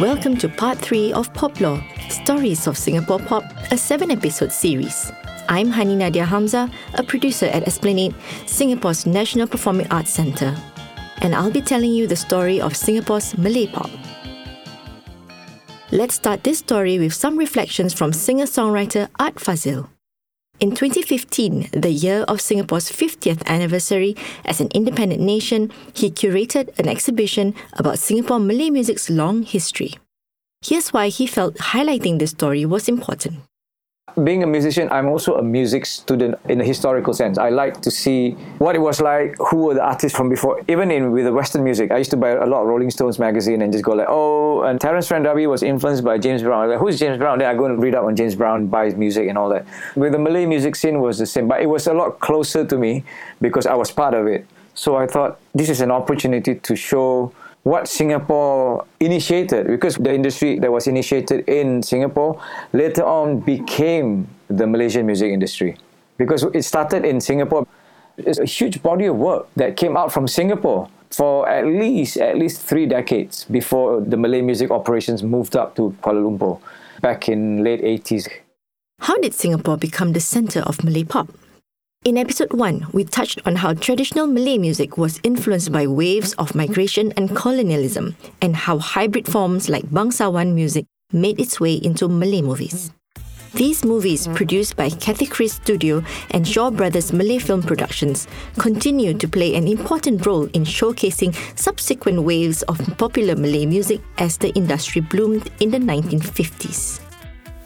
Welcome to part 3 of Poplore Stories of Singapore Pop, a 7 episode series. I'm Hanie Nadia Hamzah, a producer at Esplanade, Singapore's National Performing Arts Centre. And I'll be telling you the story of Singapore's Malay pop. Let's start this story with some reflections from singer songwriter Art Fazil. In 2015, the year of Singapore's 50th anniversary as an independent nation, he curated an exhibition about Singapore Malay music's long history. Here's why he felt highlighting this story was important being a musician, I'm also a music student in a historical sense. I like to see what it was like, who were the artists from before. Even in with the Western music, I used to buy a lot of Rolling Stones magazine and just go like, oh, and Terence D'Arby was influenced by James Brown. Like, Who's James Brown? Then I go and read up on James Brown, buy his music and all that. With the Malay music scene was the same, but it was a lot closer to me because I was part of it. So I thought this is an opportunity to show what Singapore initiated, because the industry that was initiated in Singapore later on became the Malaysian music industry. Because it started in Singapore. It's a huge body of work that came out from Singapore for at least at least three decades before the Malay music operations moved up to Kuala Lumpur back in late 80s. How did Singapore become the center of Malay pop? In episode 1, we touched on how traditional Malay music was influenced by waves of migration and colonialism, and how hybrid forms like Bangsawan music made its way into Malay movies. These movies, produced by Cathay-Keris Studio and Shaw Brothers Malay Film Productions, continue to play an important role in showcasing subsequent waves of popular Malay music as the industry bloomed in the 1950s.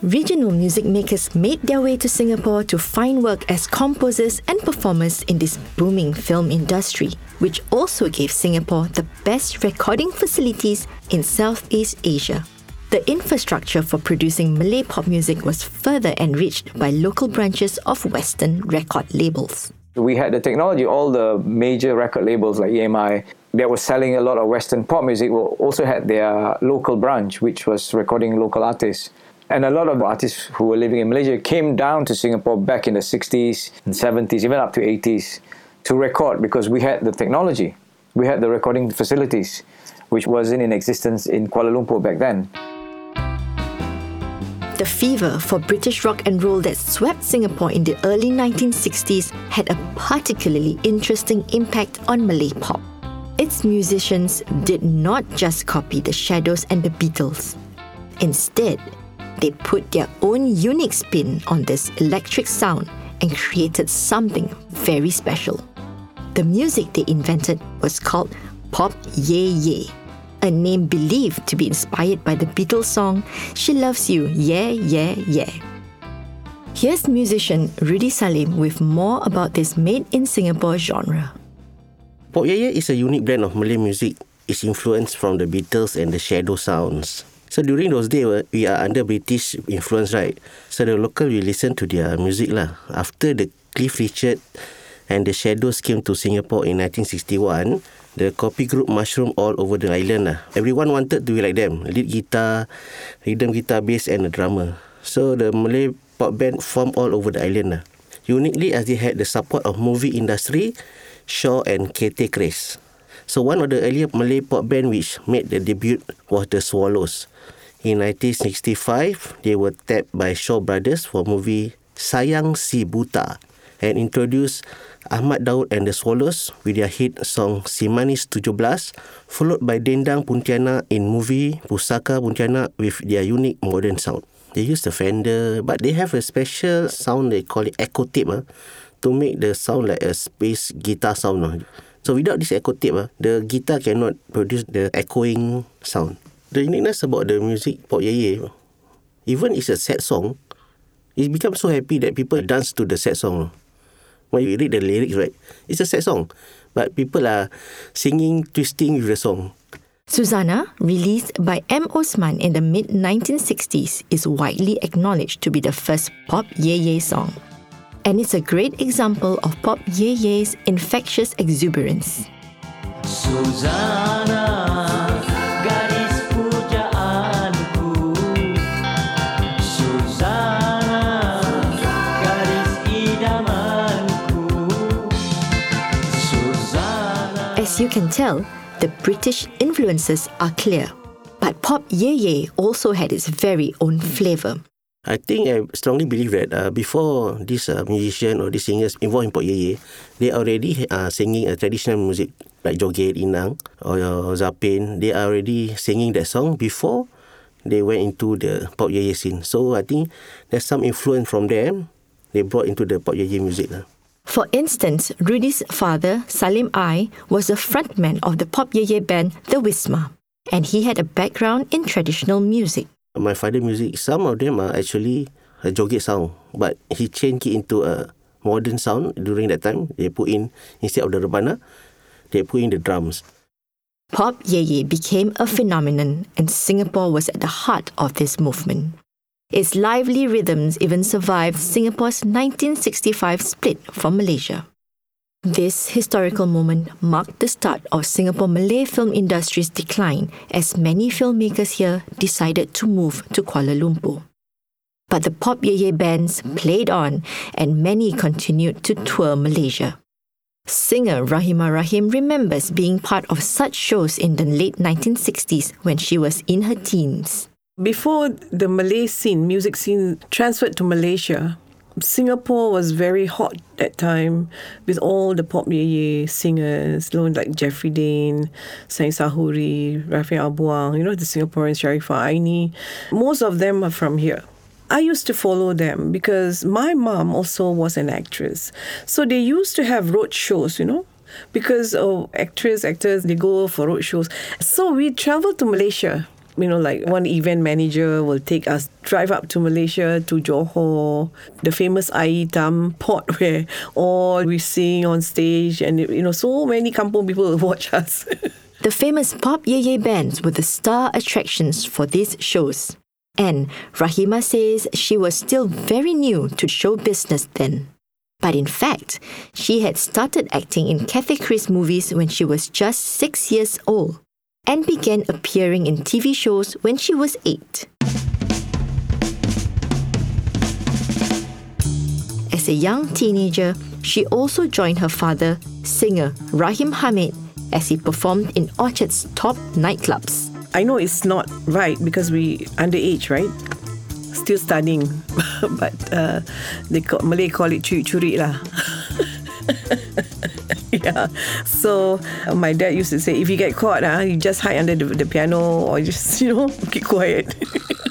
Regional music makers made their way to Singapore to find work as composers and performers in this booming film industry, which also gave Singapore the best recording facilities in Southeast Asia. The infrastructure for producing Malay pop music was further enriched by local branches of Western record labels. We had the technology, all the major record labels like EMI that was selling a lot of Western pop music also had their local branch, which was recording local artists. And a lot of artists who were living in Malaysia came down to Singapore back in the 60s and 70s, even up to 80s, to record because we had the technology. We had the recording facilities, which wasn't in existence in Kuala Lumpur back then. The fever for British rock and roll that swept Singapore in the early 1960s had a particularly interesting impact on Malay pop. Its musicians did not just copy the Shadows and the Beatles. Instead, they put their own unique spin on this electric sound and created something very special. The music they invented was called Pop Ye Ye, a name believed to be inspired by the Beatles song She Loves You, Yeah, Yeah, Yeah. Here's musician Rudy Salim with more about this made in Singapore genre. Pop Ye Ye is a unique blend of Malay music. It's influenced from the Beatles and the Shadow sounds. So during those days, we are under British influence, right? So the local we listen to their music lah. After the Cliff Richard and the Shadows came to Singapore in 1961, the copy group mushroom all over the island lah. Everyone wanted to be like them. Lead guitar, rhythm guitar, bass and a drummer. So the Malay pop band formed all over the island lah. Uniquely as they had the support of movie industry, Shaw and KT Chris. So one of the earlier Malay pop band which made the debut was the Swallows. In 1965, they were tapped by Shaw Brothers for movie Sayang Si Buta and introduced Ahmad Daud and the Swallows with their hit song Si Manis 17 followed by Dendang Pontianak in movie Pusaka Pontianak with their unique modern sound. They use the Fender but they have a special sound they call it echo tape uh, to make the sound like a space guitar sound. Uh. So without this echo tape, uh, the guitar cannot produce the echoing sound the uniqueness about the music Pop Ye Ye, even it's a sad song, it becomes so happy that people dance to the sad song. When you read the lyrics, right, it's a sad song, but people are singing, twisting with the song. Susanna, released by M. Osman in the mid 1960s, is widely acknowledged to be the first Pop Ye Ye song. And it's a great example of Pop Ye Ye's infectious exuberance. Susanna. you can tell, the British influences are clear. But Pop Ye Ye also had its very own flavor. I think I strongly believe that uh, before this uh, musician or these singers involved in Pop Ye Ye, they already uh, singing a traditional music like Joget, Inang or uh, Zapin. They are already singing that song before they went into the Pop Ye Ye scene. So I think there's some influence from them they brought into the Pop Ye Ye music. Uh. For instance, Rudy's father, Salim I, was a frontman of the Pop Ye Ye band The Wisma, and he had a background in traditional music. My father music, some of them are actually a joget sound, but he changed it into a modern sound during that time. They put in, instead of the rebana, they put in the drums. Pop Ye Ye became a phenomenon, and Singapore was at the heart of this movement. Its lively rhythms even survived Singapore's 1965 split from Malaysia. This historical moment marked the start of Singapore Malay film industry's decline as many filmmakers here decided to move to Kuala Lumpur. But the Pop Ye Ye bands played on and many continued to tour Malaysia. Singer Rahimah Rahim remembers being part of such shows in the late 1960s when she was in her teens. Before the Malay scene, music scene transferred to Malaysia, Singapore was very hot that time with all the pop ye ye singers, like Jeffrey Dean, Sanisah Huri, Rafeah Buang, you know, the Singaporeans, Sharifah Aini. Most of them are from here. I used to follow them because my mom also was an actress. So they used to have road shows, you know, because of actors, actors, they go for road shows. So we traveled to Malaysia you know, like one event manager will take us drive up to Malaysia to Johor, the famous Aitam port where all we sing on stage, and you know, so many kampung people will watch us. the famous pop ye ye bands were the star attractions for these shows. And Rahimah says she was still very new to show business then. But in fact, she had started acting in Cathay-Keris movies when she was just six years old and began appearing in TV shows when she was eight. As a young teenager, she also joined her father, singer Rahim Hamid, as he performed in Orchard's top nightclubs. I know it's not right because we underage, right? Still studying, but uh, they call, Malay call it curi-curi lah. yeah. So uh, my dad used to say, if you get caught, uh, you just hide under the, the piano or just, you know, keep quiet.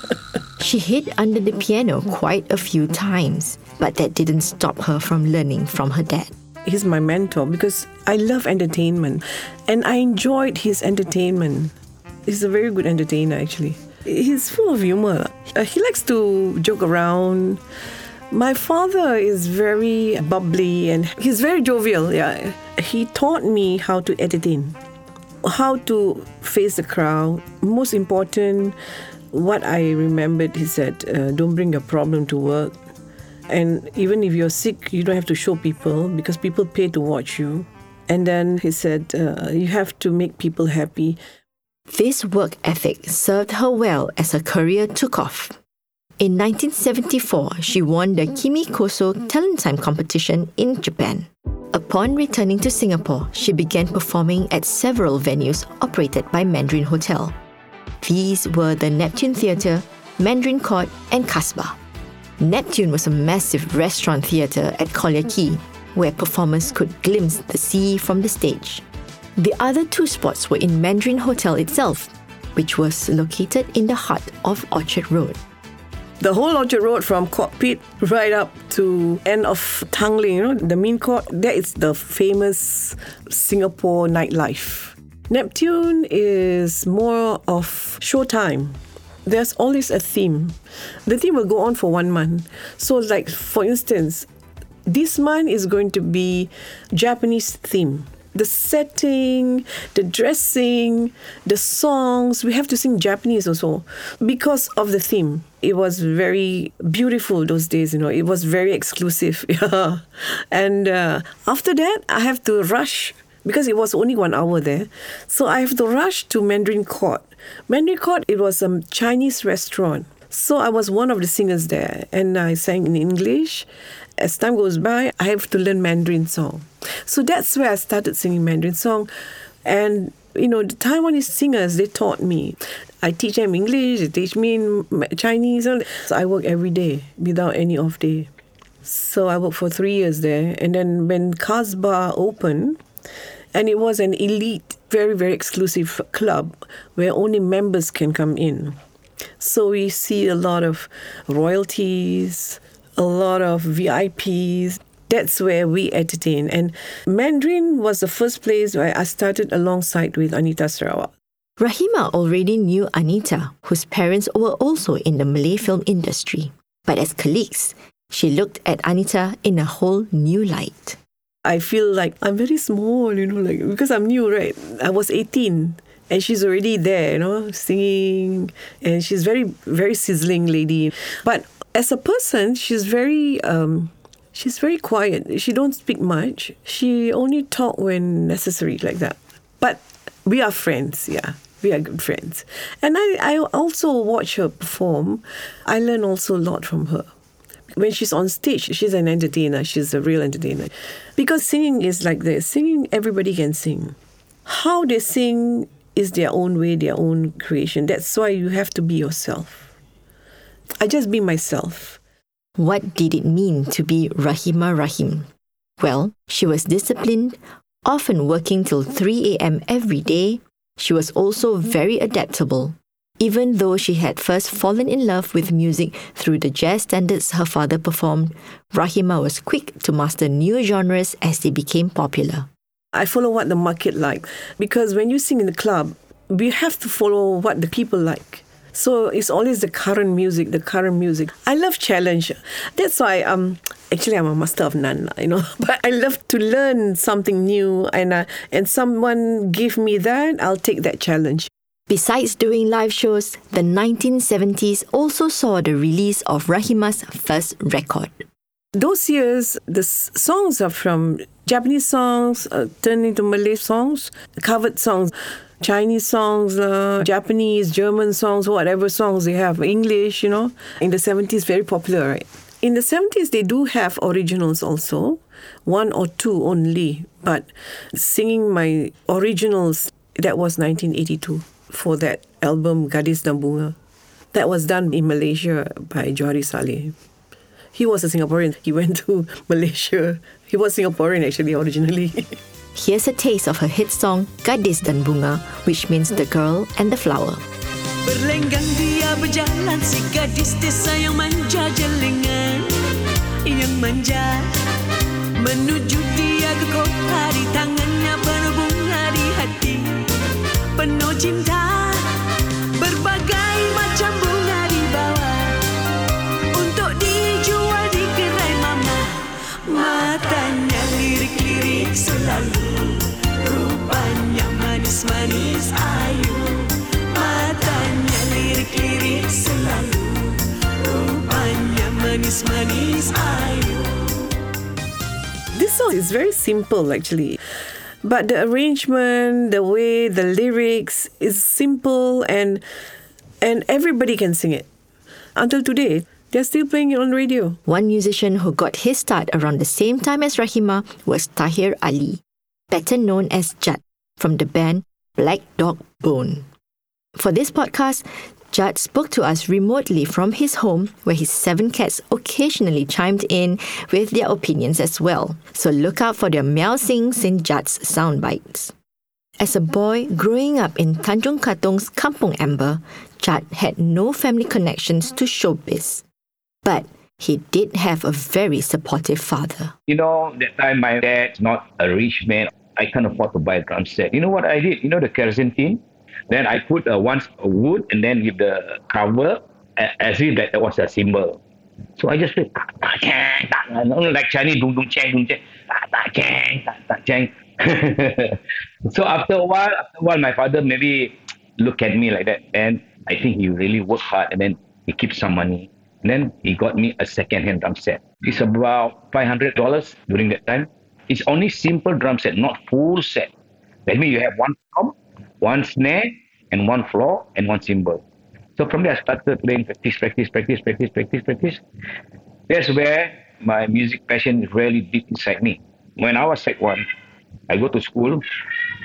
she hid under the piano quite a few times, but that didn't stop her from learning from her dad. He's my mentor because I love entertainment and I enjoyed his entertainment. He's a very good entertainer, actually. He's full of humor. Uh, he likes to joke around. My father is very bubbly and he's very jovial. Yeah, he taught me how to entertain, how to face the crowd. Most important, what I remembered, he said, uh, "Don't bring a problem to work." And even if you're sick, you don't have to show people because people pay to watch you. And then he said, uh, you have to make people happy. This work ethic served her well as her career took off. In 1974, she won the Kimi Koso Talent Time competition in Japan. Upon returning to Singapore, she began performing at several venues operated by Mandarin Hotel. These were the Neptune Theatre, Mandarin Court, and Casbah. Neptune was a massive restaurant theatre at Collyer Quay, where performers could glimpse the sea from the stage. The other two spots were in Mandarin Hotel itself, which was located in the heart of Orchard Road the whole Orchard Road from Cockpit right up to end of Tanglin, you know, the main court, that is the famous Singapore nightlife. Neptune is more of showtime. There's always a theme. The theme will go on for one month. So, like for instance, this month is going to be Japanese theme the setting, the dressing, the songs. We have to sing Japanese also because of the theme. It was very beautiful those days, you know. It was very exclusive. And uh, after that, I have to rush because it was only one hour there. So I have to rush to Mandarin Court. Mandarin Court, it was a Chinese restaurant. So I was one of the singers there and I sang in English as time goes by, I have to learn Mandarin song. So that's where I started singing Mandarin song. And You know, the Taiwanese singers, they taught me. I teach them English, they teach me Chinese. So I work every day without any off day. So I worked for three years there. And then when Casbah opened, and it was an elite, very, very exclusive club where only members can come in. So we see a lot of royalties, a lot of VIPs. That's where we entertain. And Mandarin was the first place where I started alongside with Anita Sarawak. Rahimah already knew Anita, whose parents were also in the Malay film industry. But as colleagues, she looked at Anita in a whole new light. I feel like I'm very small, you know, like because I'm new, right? I was 18 and she's already there, you know, singing and she's very very sizzling lady. But as a person, she's very um she's very quiet. She don't speak much. She only talk when necessary like that. But we are friends, yeah. We are good friends. And I, I also watch her perform. I learn also a lot from her when she's on stage, she's an entertainer. She's a real entertainer. Because singing is like this singing, everybody can sing. How they sing is their own way, their own creation. That's why you have to be yourself. I just be myself. What did it mean to be Rahimah Rahim? Well, she was disciplined, often working till 3 a.m. every day. She was also very adaptable. Even though she had first fallen in love with music through the jazz standards her father performed, Rahimah was quick to master new genres as they became popular. I follow what the market like because when you sing in the club, we have to follow what the people like. So it's always the current music, the current music. I love challenge. That's why um actually I'm a master of none, you know. But I love to learn something new, and uh, and someone give me that, I'll take that challenge. Besides doing live shows, the 1970s also saw the release of Rahimah's first record. Those years, the songs are from Japanese songs uh, turned into Malay songs, covered songs, Chinese songs, uh, Japanese, German songs, whatever songs they have, English, you know. In the 70s, very popular, right? In the 70s, they do have originals also, one or two only, but singing my originals, that was 1982 for that album Gadis dan. That was done in Malaysia by Johari Saleh. He was a Singaporean. He went to Malaysia. He was Singaporean actually originally. Here's a taste of her hit song Gadis dan Bunga, which means the girl and the flower. Berlenggang dia berjalan si gadis desa yang manja jelingan Yang manja Menuju dia ke kota di tangannya penuh bunga di hati Penuh cinta manis-manis ayu. Matanya lirik-lirik selalu. Rupanya manis-manis ayu. This song is very simple actually. But the arrangement, the way the lyrics is simple and and everybody can sing it. Until today, they're still playing it on radio. One musician who got his start around the same time as Rahimah was Tahir Ali, better known as Jatt from the band Black Dog Bone. For this podcast, Jatt spoke to us remotely from his home, where his seven cats occasionally chimed in with their opinions as well. So look out for their meowsings in Jatt's sound bites. As a boy growing up in Tanjung Katong's Kampung Amber, Judd had no family connections to showbiz. But he did have a very supportive father. You know, that time my dad's not a rich man. I can't afford to buy a drum set. You know what I did? You know the kerosene tin? Then I put uh, once a wood and then give the cover as if that was a cymbal. So I just said, like Chinese, dung dung cheng, dung cheng, ta cheng. So after a while, after a while, my father maybe look at me like that, and I think he really worked hard, and then he keeps some money. And then he got me a second-hand drum set. It's about five hundred dollars during that time. It's only simple drum set, not full set. That means you have one drum, one snare, and one floor, and one cymbal. So from there, I started playing practice, practice, practice, practice, practice, practice. That's where my music passion really deep inside me. When I was sec one, I go to school.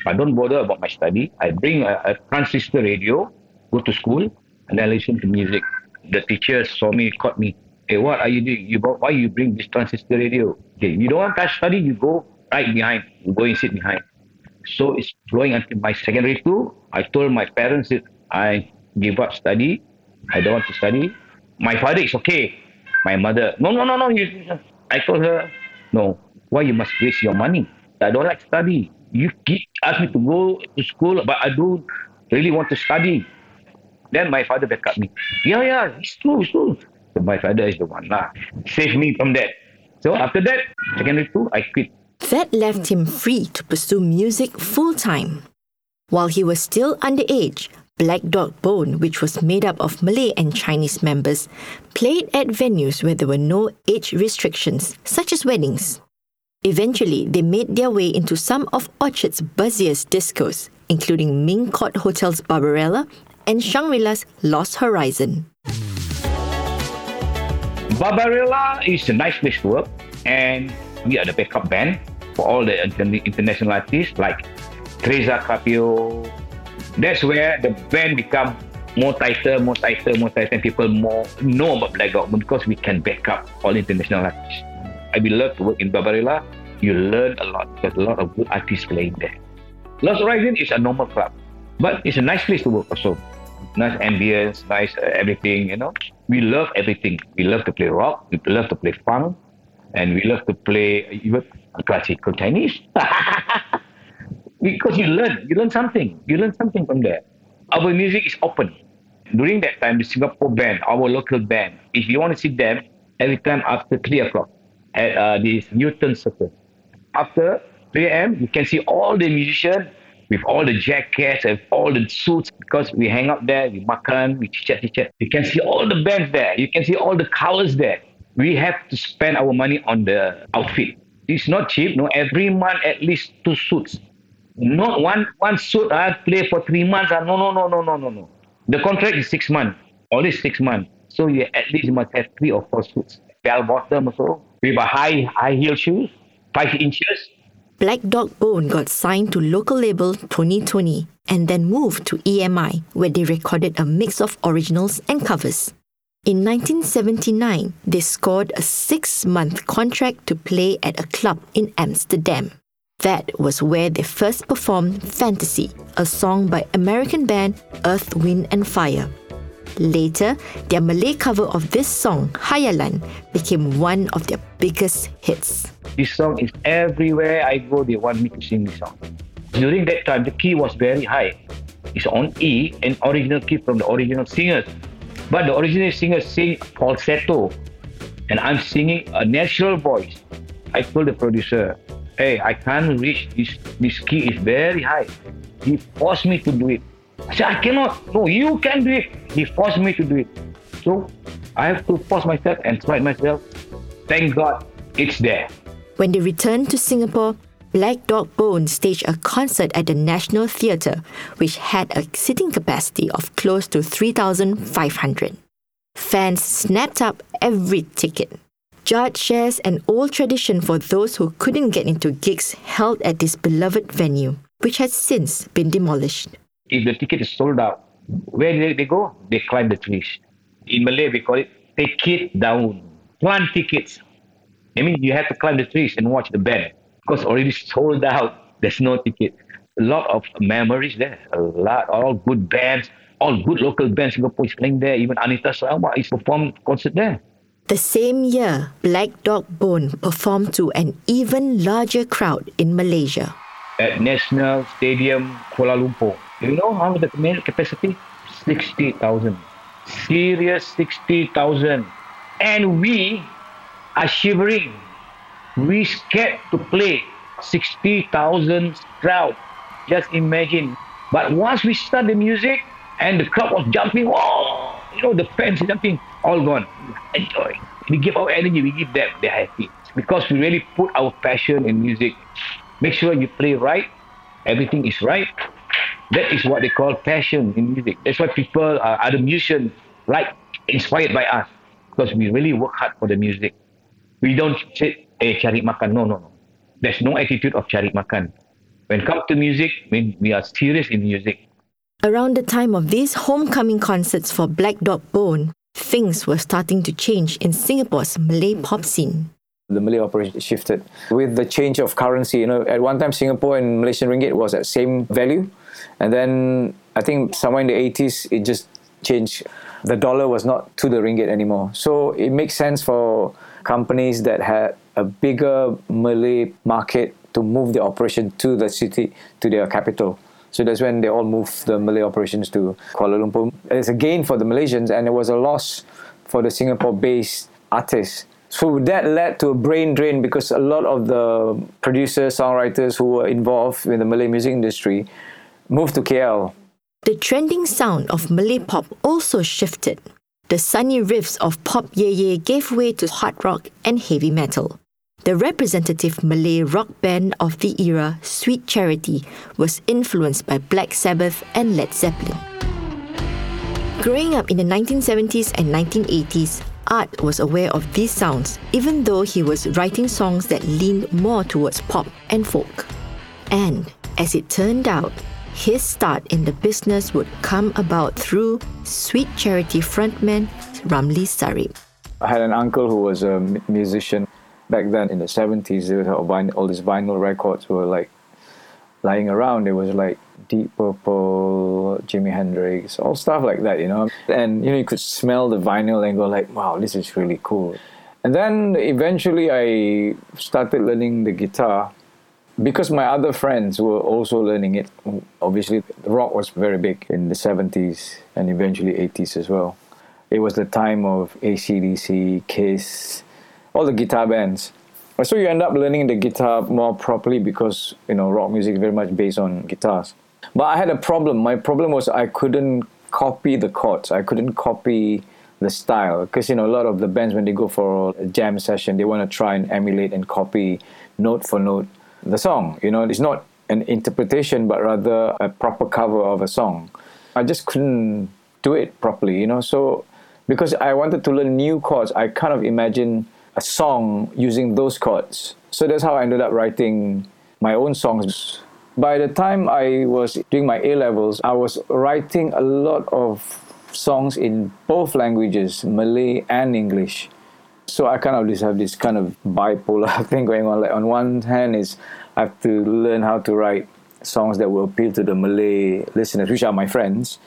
I don't bother about my study. I bring a, a transistor radio, go to school, and I listen to music. The teacher saw me, caught me. Hey, what are you doing? You why you bring this transistor radio? Okay, you don't want to study, you go right behind. You go and sit behind. So it's flowing until my secondary school. I told my parents that I give up study. I don't want to study. My father is okay. My mother, no, no, no, no. You, I told her, no. Why you must waste your money? I don't like study. You keep ask me to go to school, but I don't really want to study. Then my father back up me. Yeah, yeah, it's true, it's true. So my father is the one lah. Save me from that. So after that, secondary school, I quit. That left him free to pursue music full time. While he was still underage, Black Dog Bone, which was made up of Malay and Chinese members, played at venues where there were no age restrictions, such as weddings. Eventually, they made their way into some of Orchard's busiest discos, including Ming Court Hotel's Barbarella and Shangri-La's Lost Horizon. Barbarella is a nice place to work, and we are the backup band for all the international artists like Teresa Carpio. That's where the band become more tighter, more tighter, more tighter, and people more know about Black Dog because we can back up all international artists. I will love to work in Barbarella. You learn a lot because a lot of good artists playing there. Lost Horizon is a normal club, but it's a nice place to work also. Nice ambience, nice uh, everything, you know. We love everything. We love to play rock, we love to play funk, and we love to play even classical Chinese. because you learn, you learn something. You learn something from there. Our music is open. During that time, the Singapore band, our local band, if you want to see them, every time after 3 o'clock at uh, this Newton Circle. After 3 a.m., you can see all the musicians with all the jackets and all the suits because we hang out there, we makan, we chit chat, You can see all the bands there. You can see all the colors there. We have to spend our money on the outfit. It's not cheap. No, every month at least two suits. Not one one suit I play for three months. Ah, no, no, no, no, no, no, no. The contract is six months. Only six months. So you at least must have three or four suits. Bell bottom also with a high high heel shoes, five inches. Black Dog Bone got signed to local label Tony Tony and then moved to EMI, where they recorded a mix of originals and covers. In 1979, they scored a six month contract to play at a club in Amsterdam. That was where they first performed Fantasy, a song by American band Earth, Wind and Fire. Later, their Malay cover of this song, Hayalan, became one of their biggest hits. This song is everywhere I go, they want me to sing this song. During that time, the key was very high. It's on E, an original key from the original singers. But the original singer sing falsetto, and I'm singing a natural voice. I told the producer, "Hey, I can't reach this. This key is very high." He forced me to do it. I said, "I cannot. No, you can do it." He forced me to do it. So I have to force myself and try myself. Thank God, it's there. When they returned to Singapore, Black Dog Bone staged a concert at the National Theatre, which had a seating capacity of close to 3,500. Fans snapped up every ticket. Jatt shares an old tradition for those who couldn't get into gigs held at this beloved venue, which has since been demolished. If the ticket is sold out, where do they go? They climb the trees. In Malay, we call it take it down. Plant tickets. I mean, you have to climb the trees and watch the band because already sold out. There's no ticket. A lot of memories there. A lot, all good bands, all good local bands. Singapore is playing there. Even Anita Sarawak is performing concert there. The same year, Black Dog Bone performed to an even larger crowd in Malaysia. At National Stadium, Kuala Lumpur. You know how the capacity? 60,000. Serious 60,000. And we are shivering we scared to play 60,000 crowd. Just imagine. But once we start the music and the crowd was jumping, oh, you know, the fans jumping, all gone. Enjoy. We give our energy, we give them, they're happy. Because we really put our passion in music. Make sure you play right, everything is right. That is what they call passion in music. That's why people, uh, other musicians, like inspired by us. Because we really work hard for the music. We don't say, eh cari makan. No, no, no. There's no attitude of cari makan. When it comes to music, we, we are serious in music. Around the time of these homecoming concerts for Black Dog Bone, things were starting to change in Singapore's Malay pop scene. The Malay operation shifted with the change of currency. You know, at one time Singapore and Malaysian ringgit was at same value, and then I think somewhere in the 80s it just changed. The dollar was not to the ringgit anymore, so it makes sense for companies that had a bigger Malay market to move the operation to the city, to their capital. So that's when they all moved the Malay operations to Kuala Lumpur. It's a gain for the Malaysians and it was a loss for the Singapore based artists. So that led to a brain drain because a lot of the producers, songwriters who were involved in the Malay music industry moved to KL. The trending sound of Malay pop also shifted. The sunny riffs of pop ye ye gave way to hard rock and heavy metal. The representative Malay rock band of the era, Sweet Charity, was influenced by Black Sabbath and Led Zeppelin. Growing up in the 1970s and 1980s, Art was aware of these sounds, even though he was writing songs that leaned more towards pop and folk. And, as it turned out, his start in the business would come about through Sweet Charity frontman Ramli Sarip. I had an uncle who was a musician back then in the 70s. There was all these vinyl records were like lying around. It was like Deep Purple, Jimi Hendrix, all stuff like that, you know. And you know, you could smell the vinyl and go like, "Wow, this is really cool." And then eventually, I started learning the guitar because my other friends were also learning it. Obviously, rock was very big in the 70s and eventually 80s as well. It was the time of ACDC, Kiss, all the guitar bands. So you end up learning the guitar more properly because you know rock music is very much based on guitars. But I had a problem. My problem was I couldn't copy the chords. I couldn't copy the style because you know a lot of the bands when they go for a jam session they want to try and emulate and copy note for note the song. You know, it's not an interpretation but rather a proper cover of a song. I just couldn't do it properly. You know, so because I wanted to learn new chords, I kind of imagined a song using those chords. So that's how I ended up writing my own songs. By the time I was doing my A levels, I was writing a lot of songs in both languages, Malay and English. So I kind of just have this kind of bipolar thing going on. Like on one hand is I have to learn how to write songs that will appeal to the Malay listeners, which are my friends.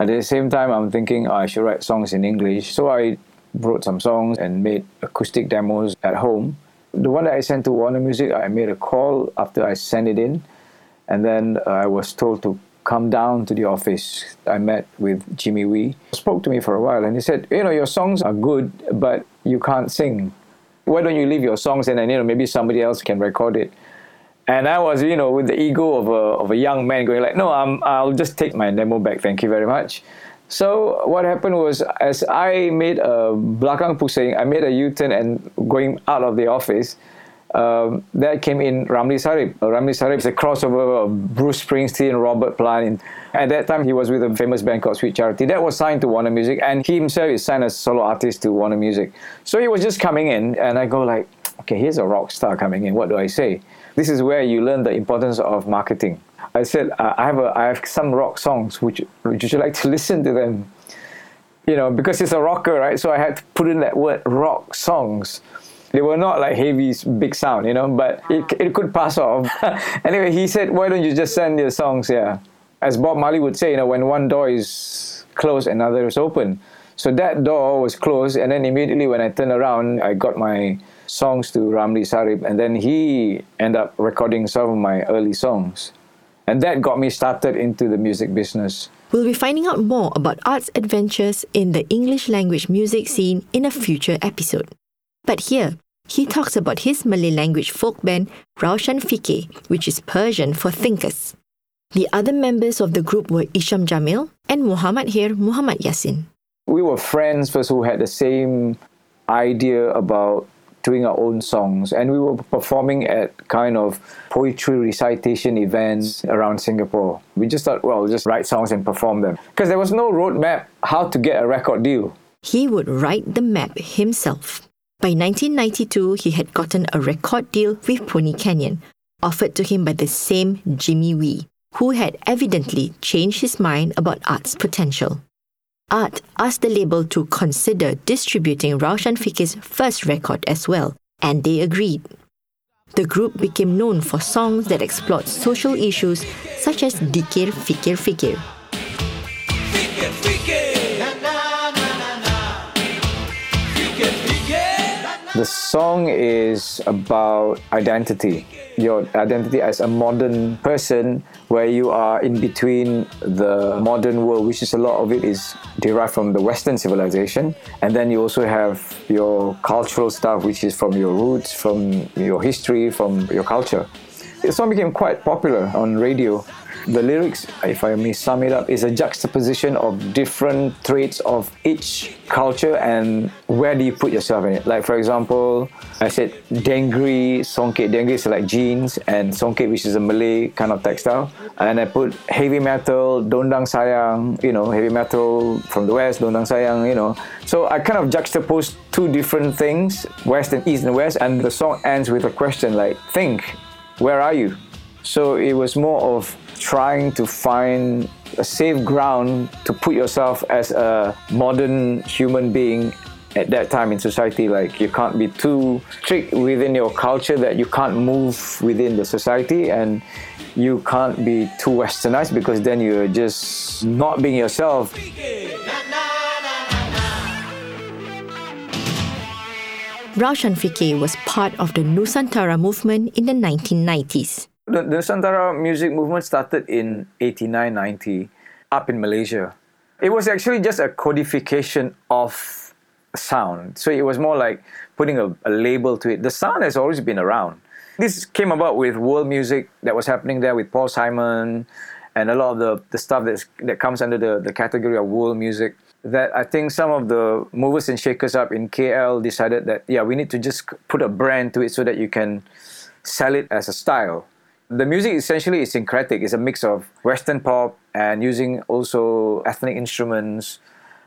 At the same time, I'm thinking oh, I should write songs in English. So I wrote some songs and made acoustic demos at home. The one that I sent to Warner Music, I made a call after I sent it in, and then I was told to come down to the office. I met with Jimmy Wee, spoke to me for a while, and he said, "You know, your songs are good, but you can't sing. Why don't you leave your songs and then you know maybe somebody else can record it?" And I was, you know, with the ego of a of a young man, going like, "No, I'm, I'll just take my demo back. Thank you very much." So what happened was, as I made a belakang pusing, I made a U-turn and going out of the office. Um, that came in Ramli Sarip. Uh, Ramli Sarip is a crossover of Bruce Springsteen, Robert Plant. At that time, he was with a famous band called Sweet Charity. That was signed to Warner Music, and he himself is signed as solo artist to Warner Music. So he was just coming in, and I go like, okay, here's a rock star coming in. What do I say? This is where you learn the importance of marketing. I said, I have a, I have some rock songs. Would you, would you like to listen to them? You know, because it's a rocker, right? So I had to put in that word rock songs. They were not like heavy, big sound, you know, but it, ah. it could pass off. anyway, he said, why don't you just send your songs here? As Bob Marley would say, you know, when one door is closed, another is open. So that door was closed, and then immediately when I turned around, I got my songs to Ramli Sarip, and then he ended up recording some of my early songs. And that got me started into the music business. We'll be finding out more about Art's adventures in the English language music scene in a future episode. But here, he talks about his Malay language folk band Raushan Fikir, which is Persian for thinkers. The other members of the group were Isham Jamil and Muhammad Hir Muhammad Yassin. We were friends first who had the same idea about doing our own songs and we were performing at kind of poetry recitation events around Singapore. We just thought, well, just write songs and perform them. Because there was no roadmap how to get a record deal. He would write the map himself. By 1992, he had gotten a record deal with Pony Canyon, offered to him by the same Jimmy Wee, who had evidently changed his mind about Art's potential. Art asked the label to consider distributing Raushan Fikir's first record as well, and they agreed. The group became known for songs that explored social issues such as Dikir Fikir Fikir. The song is about identity. Your identity as a modern person, where you are in between the modern world, which is a lot of it is derived from the Western civilization. And then you also have your cultural stuff, which is from your roots, from your history, from your culture. The song became quite popular on radio the lyrics, if I may sum it up, is a juxtaposition of different traits of each culture and where do you put yourself in it. Like, for example, I said dengri, songket. Dengri is like jeans, and songket, which is a Malay kind of textile. And I put heavy metal, dondang sayang, you know, heavy metal from the west, dondang sayang, you know. So I kind of juxtapose two different things, west and east and west, and the song ends with a question like, think, where are you? So it was more of trying to find a safe ground to put yourself as a modern human being at that time in society like you can't be too strict within your culture that you can't move within the society and you can't be too westernized because then you're just not being yourself Raushan Fikir was part of the Nusantara movement in the 1990s. The, the Nusantara music movement started in 89 90 up in Malaysia. It was actually just a codification of sound. So it was more like putting a, a label to it. The sound has always been around. This came about with world music that was happening there with Paul Simon and a lot of the, the stuff that's, that comes under the, the category of world music that I think some of the movers and shakers up in KL decided that yeah we need to just put a brand to it so that you can sell it as a style the music essentially is syncretic. It's a mix of Western pop and using also ethnic instruments.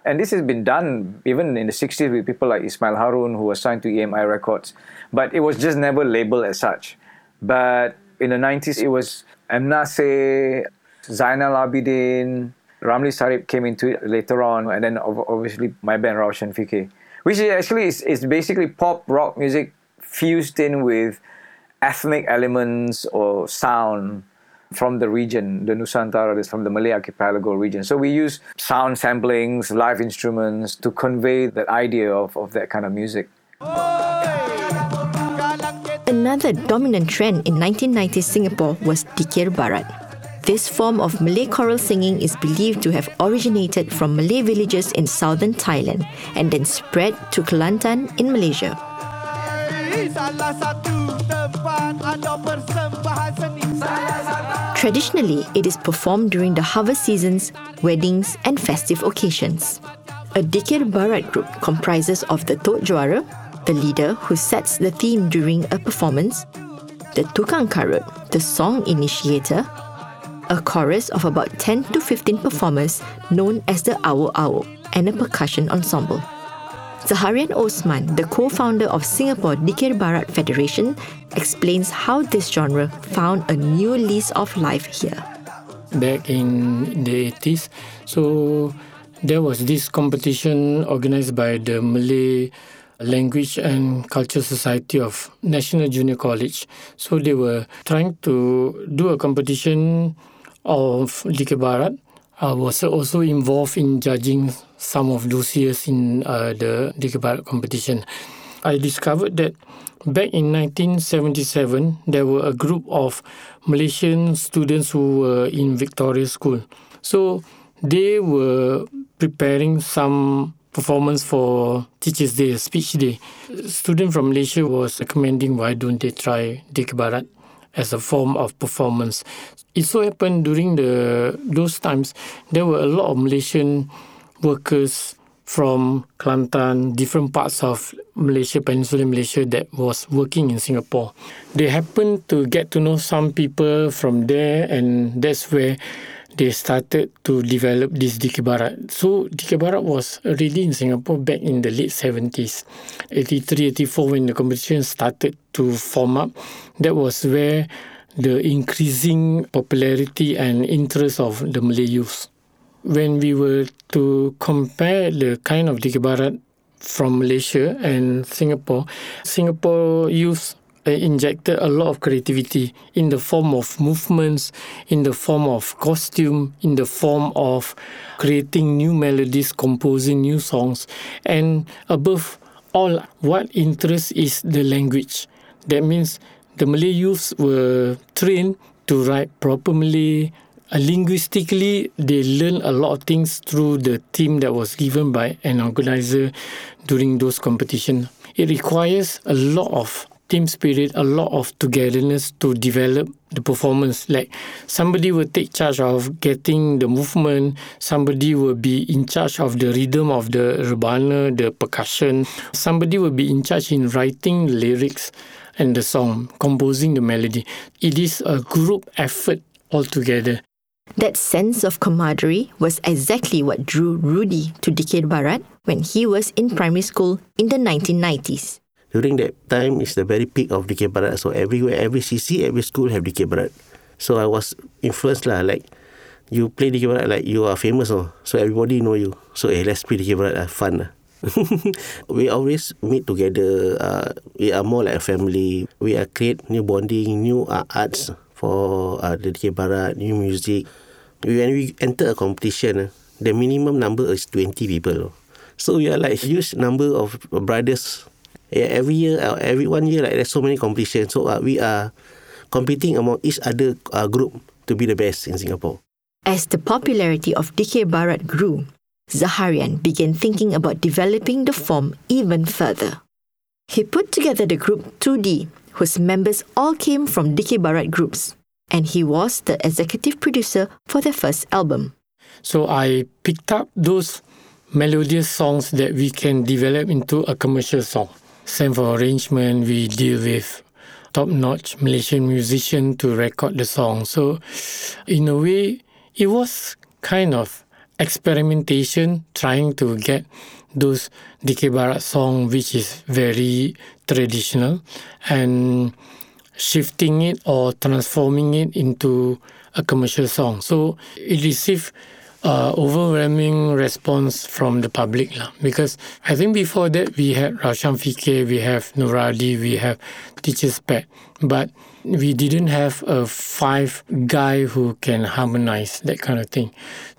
And this has been done even in the 60s with people like Ismail Harun, who was signed to EMI Records. But it was just never labeled as such. But in the 90s, it was M. Nasir, Zainal Abidin, Ramli Sarip came into it later on, and then obviously my band Raushan Fikir, which is actually is, is basically pop rock music fused in with ethnic elements or sound from the region, the Nusantara is from the Malay archipelago region. So we use sound samplings, live instruments to convey that idea of, of that kind of music. Another dominant trend in 1990s Singapore was Dikir Barat. This form of Malay choral singing is believed to have originated from Malay villages in southern Thailand and then spread to Kelantan in Malaysia. Traditionally, it is performed during the harvest seasons, weddings, and festive occasions. A Dikir Barat group comprises of the Tok Juara, the leader who sets the theme during a performance, the Tukang Karut, the song initiator, a chorus of about 10 to 15 performers known as the Awo Awo, and a percussion ensemble. Zaharian Osman, the co founder of Singapore Dikir Barat Federation, explains how this genre found a new lease of life here. Back in the 80s, so there was this competition organized by the Malay Language and Culture Society of National Junior College. So they were trying to do a competition of Dikir Barat I was also involved in judging some of those years in uh, the Dikir competition. I discovered that back in 1977, there were a group of Malaysian students who were in Victoria School. So they were preparing some performance for Teachers' Day, Speech Day. A student from Malaysia was recommending why don't they try Dikir as a form of performance it so happened during the those times there were a lot of Malaysian workers from Kelantan, different parts of Malaysia, Peninsular Malaysia that was working in Singapore. They happened to get to know some people from there and that's where they started to develop this Dikir Barat. So Dikir Barat was already in Singapore back in the late 70s. 83, 84 when the competition started to form up, that was where the increasing popularity and interest of the Malay youth. When we were to compare the kind of Dikir Barat from Malaysia and Singapore, Singapore youth injected a lot of creativity in the form of movements, in the form of costume, in the form of creating new melodies, composing new songs, and above all, what interests is the language. That means the Malay youths were trained to write proper Malay. Uh, linguistically, they learn a lot of things through the theme that was given by an organizer during those competitions. It requires a lot of team spirit, a lot of togetherness to develop the performance. Like somebody will take charge of getting the movement, somebody will be in charge of the rhythm of the rebana, the percussion, somebody will be in charge in writing lyrics and the song, composing the melody. It is a group effort altogether. That sense of camaraderie was exactly what drew Rudy to Dikir Barat when he was in primary school in the 1990s. During that time is the very peak of Dikir Barat. So everywhere, every CC, every school have Dikir Barat. So I was influenced lah. Like you play Dikir Barat, like you are famous, oh. So everybody know you. So eh, let's play Dikir Barat, lah. fun lah. we always meet together. Uh, we are more like a family. We are create new bonding, new uh, arts for uh, the Dikir Barat, new music. When we enter a competition, uh, the minimum number is 20 people. So we are like huge number of brothers. Yeah, every year, uh, every one year, like there's so many competitions. So uh, we are competing among each other uh, group to be the best in Singapore. As the popularity of Dikir Barat grew, Zaharian began thinking about developing the form even further. He put together the group 2D, whose members all came from Dikir Barat groups, and he was the executive producer for their first album. So I picked up those melodious songs that we can develop into a commercial song. Same for arrangement, we deal with top-notch Malaysian musician to record the song. So in a way, it was kind of experimentation, trying to get those Dikir Barat song which is very traditional and shifting it or transforming it into a commercial song. So it received uh, overwhelming response from the public lah. Because I think before that we had Rausyanfikir, we have Nuradi, we have Teacher's Pet, but we didn't have a five guy who can harmonize that kind of thing.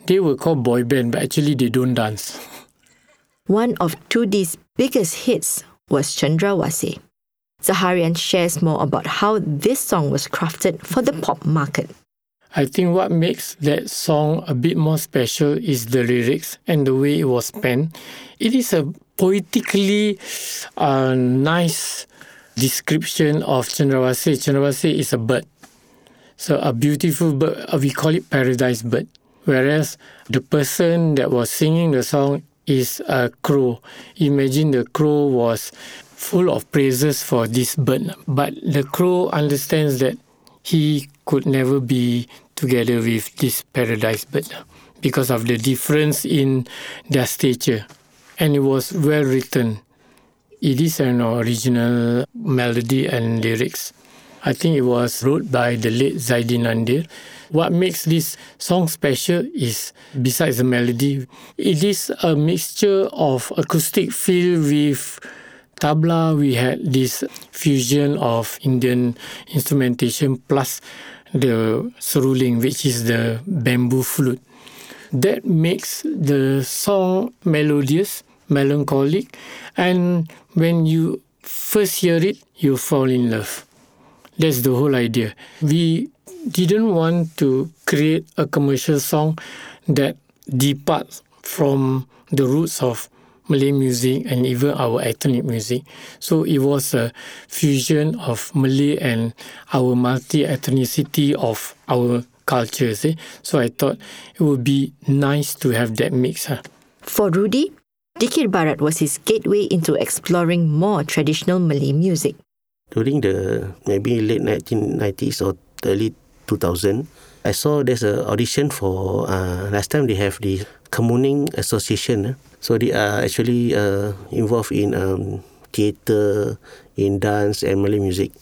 They were called boy band, but actually they don't dance. One of 2D's biggest hits was Chandrawasih. Zaharian shares more about how this song was crafted for the pop market. I think what makes that song a bit more special is the lyrics and the way it was penned. It is a poetically uh, nice description of Chandrawasih. Chandrawasih is a bird. So a beautiful bird, uh, we call it paradise bird. Whereas the person that was singing the song is a crow. Imagine the crow was full of praises for this bird. But the crow understands that he could never be together with this paradise bird because of the difference in their stature. And it was well written. It is an original melody and lyrics. I think it was wrote by the late Zaidi Nandir. What makes this song special is, besides the melody, it is a mixture of acoustic feel with tabla. We had this fusion of Indian instrumentation plus the seruling, which is the bamboo flute. That makes the song melodious, melancholic, and when you first hear it, you fall in love. That's the whole idea. We didn't want to create a commercial song that departs from the roots of Malay music and even our ethnic music. So it was a fusion of Malay and our multi ethnicity of our cultures. Eh? So I thought it would be nice to have that mix. Huh? For Rudy, Dikir Barat was his gateway into exploring more traditional Malay music. During the maybe late 1990s or early 2000, I saw there's an audition for, uh, last time they have the Kemuning Association. Eh? So they are actually uh, involved in um, theatre, in dance and Malay music.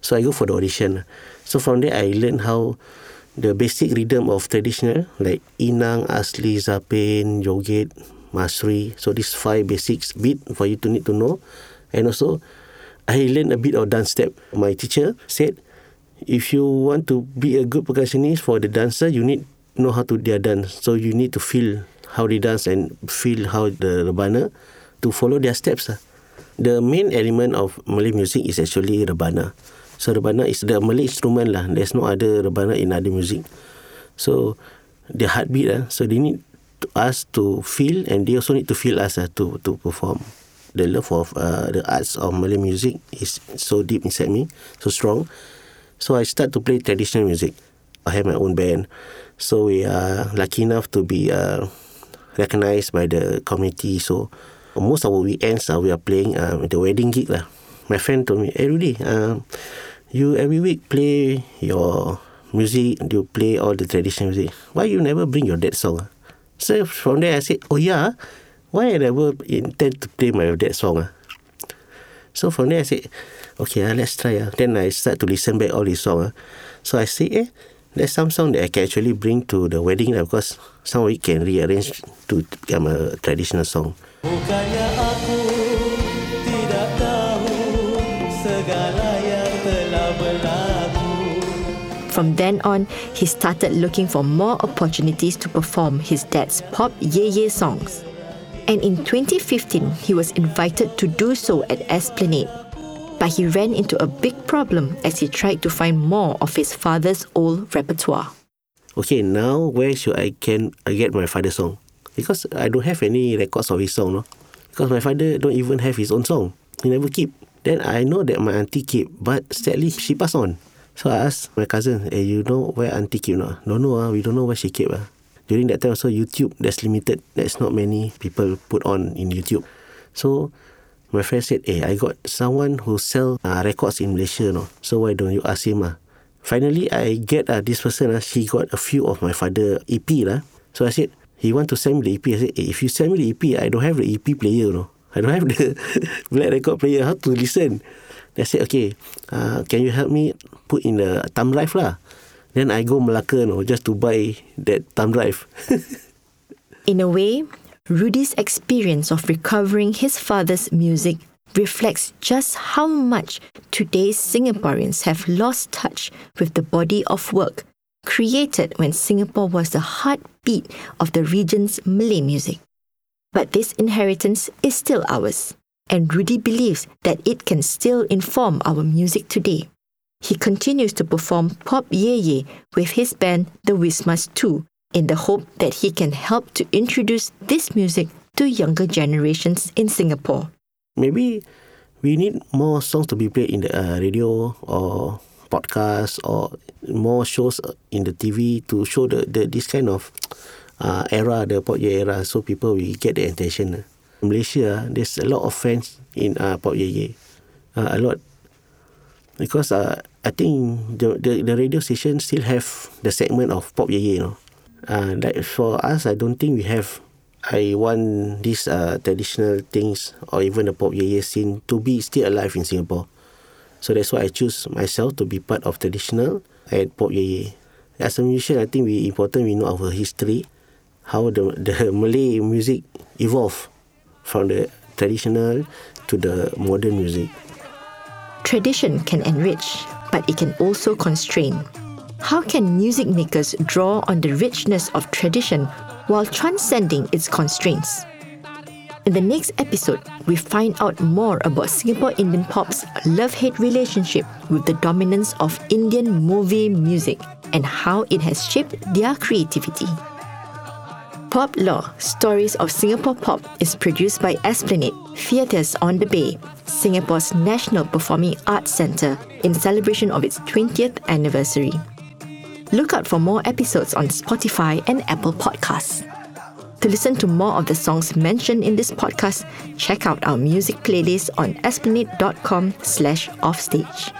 So I go for the audition. So from there, I learned how the basic rhythm of traditional like inang, asli, zapin, joget, masri. So these five basics beat for you to need to know. And also, I learned a bit of dance step. My teacher said, if you want to be a good percussionist for the dancer, you need know how to their dance. So you need to feel how they dance and feel how the rebana to follow their steps. lah. The main element of Malay music is actually rebana. So rebana is the Malay instrument lah. There's no other rebana in other music. So the heartbeat lah. So they need to, us to feel and they also need to feel us lah to to perform. The love of uh, the arts of Malay music is so deep inside me, so strong. So I start to play traditional music. I have my own band. So we are lucky enough to be uh, recognized by the community. So most of our weekends uh, we are playing uh, the wedding gig lah. My friend told me, hey Rudy, uh, you every week play your music, you play all the traditional music. Why you never bring your dad song? ah?" So from there I said, oh yeah, why I never intend to play my dad song? ah?" So from there I said, okay, uh, let's try. Uh. Then I start to listen back all his song. Uh. So I say, eh, there's some song that I can actually bring to the wedding uh, because some of it can rearrange to become a traditional song. Bukannya aku tidak tahu segala yang telah berlaku From then on, he started looking for more opportunities to perform his dad's pop Ye Ye songs. And in 2015, he was invited to do so at Esplanade. But he ran into a big problem as he tried to find more of his father's old repertoire. Okay, now where should I can I get my father's song? Because I don't have any records of his song, no. Because my father don't even have his own song. He never keep. Then I know that my auntie keep, but sadly she passed on. So I asked my cousin, hey, you know where auntie keep not? No, no, ah, we don't know where she keep. Ah. During that time also YouTube, there's limited. There's not many people put on in YouTube. So my friend said, hey, I got someone who sell uh, records in Malaysia, no. So why don't you ask him? Ah? Finally, I get uh, this person. Uh, she got a few of my father EP lah. So I said, he want to send me the EP. I said, hey, if you send me the EP, I don't have the EP player, no. I don't have the black record player. How to listen? They said, okay, uh, can you help me put in the thumb drive lah? Then I go Malacca, no, just to buy that thumb drive. In a way, Rudy's experience of recovering his father's music reflects just how much today's Singaporeans have lost touch with the body of work created when Singapore was the heartbeat of the region's Malay music. But this inheritance is still ours, and Rudy believes that it can still inform our music today. He continues to perform Pop Ye Ye with his band The Wismas 2 in the hope that he can help to introduce this music to younger generations in Singapore. Maybe we need more songs to be played in the uh, radio or podcast or more shows in the TV to show the, the this kind of uh, era, the pop ye era, so people will get the attention. In Malaysia, there's a lot of fans in uh, pop ye ye, uh, a lot. Because uh, I think the, the the radio station still have the segment of pop ye ye, you know. Uh, like for us, I don't think we have. I want these uh, traditional things or even the pop ye ye scene to be still alive in Singapore. So that's why I choose myself to be part of traditional and pop ye ye. As a musician, I think we important we know our history, how the the Malay music evolved from the traditional to the modern music. Tradition can enrich, but it can also constrain. How can music makers draw on the richness of tradition while transcending its constraints? In the next episode, we find out more about Singapore Indian pop's love hate relationship with the dominance of Indian movie music and how it has shaped their creativity. Poplore Stories of Singapore Pop is produced by Esplanade Theatres on the Bay, Singapore's National Performing Arts Centre, in celebration of its 20th anniversary. Look out for more episodes on Spotify and Apple Podcasts. To listen to more of the songs mentioned in this podcast, check out our music playlist on esplanade.com slash offstage.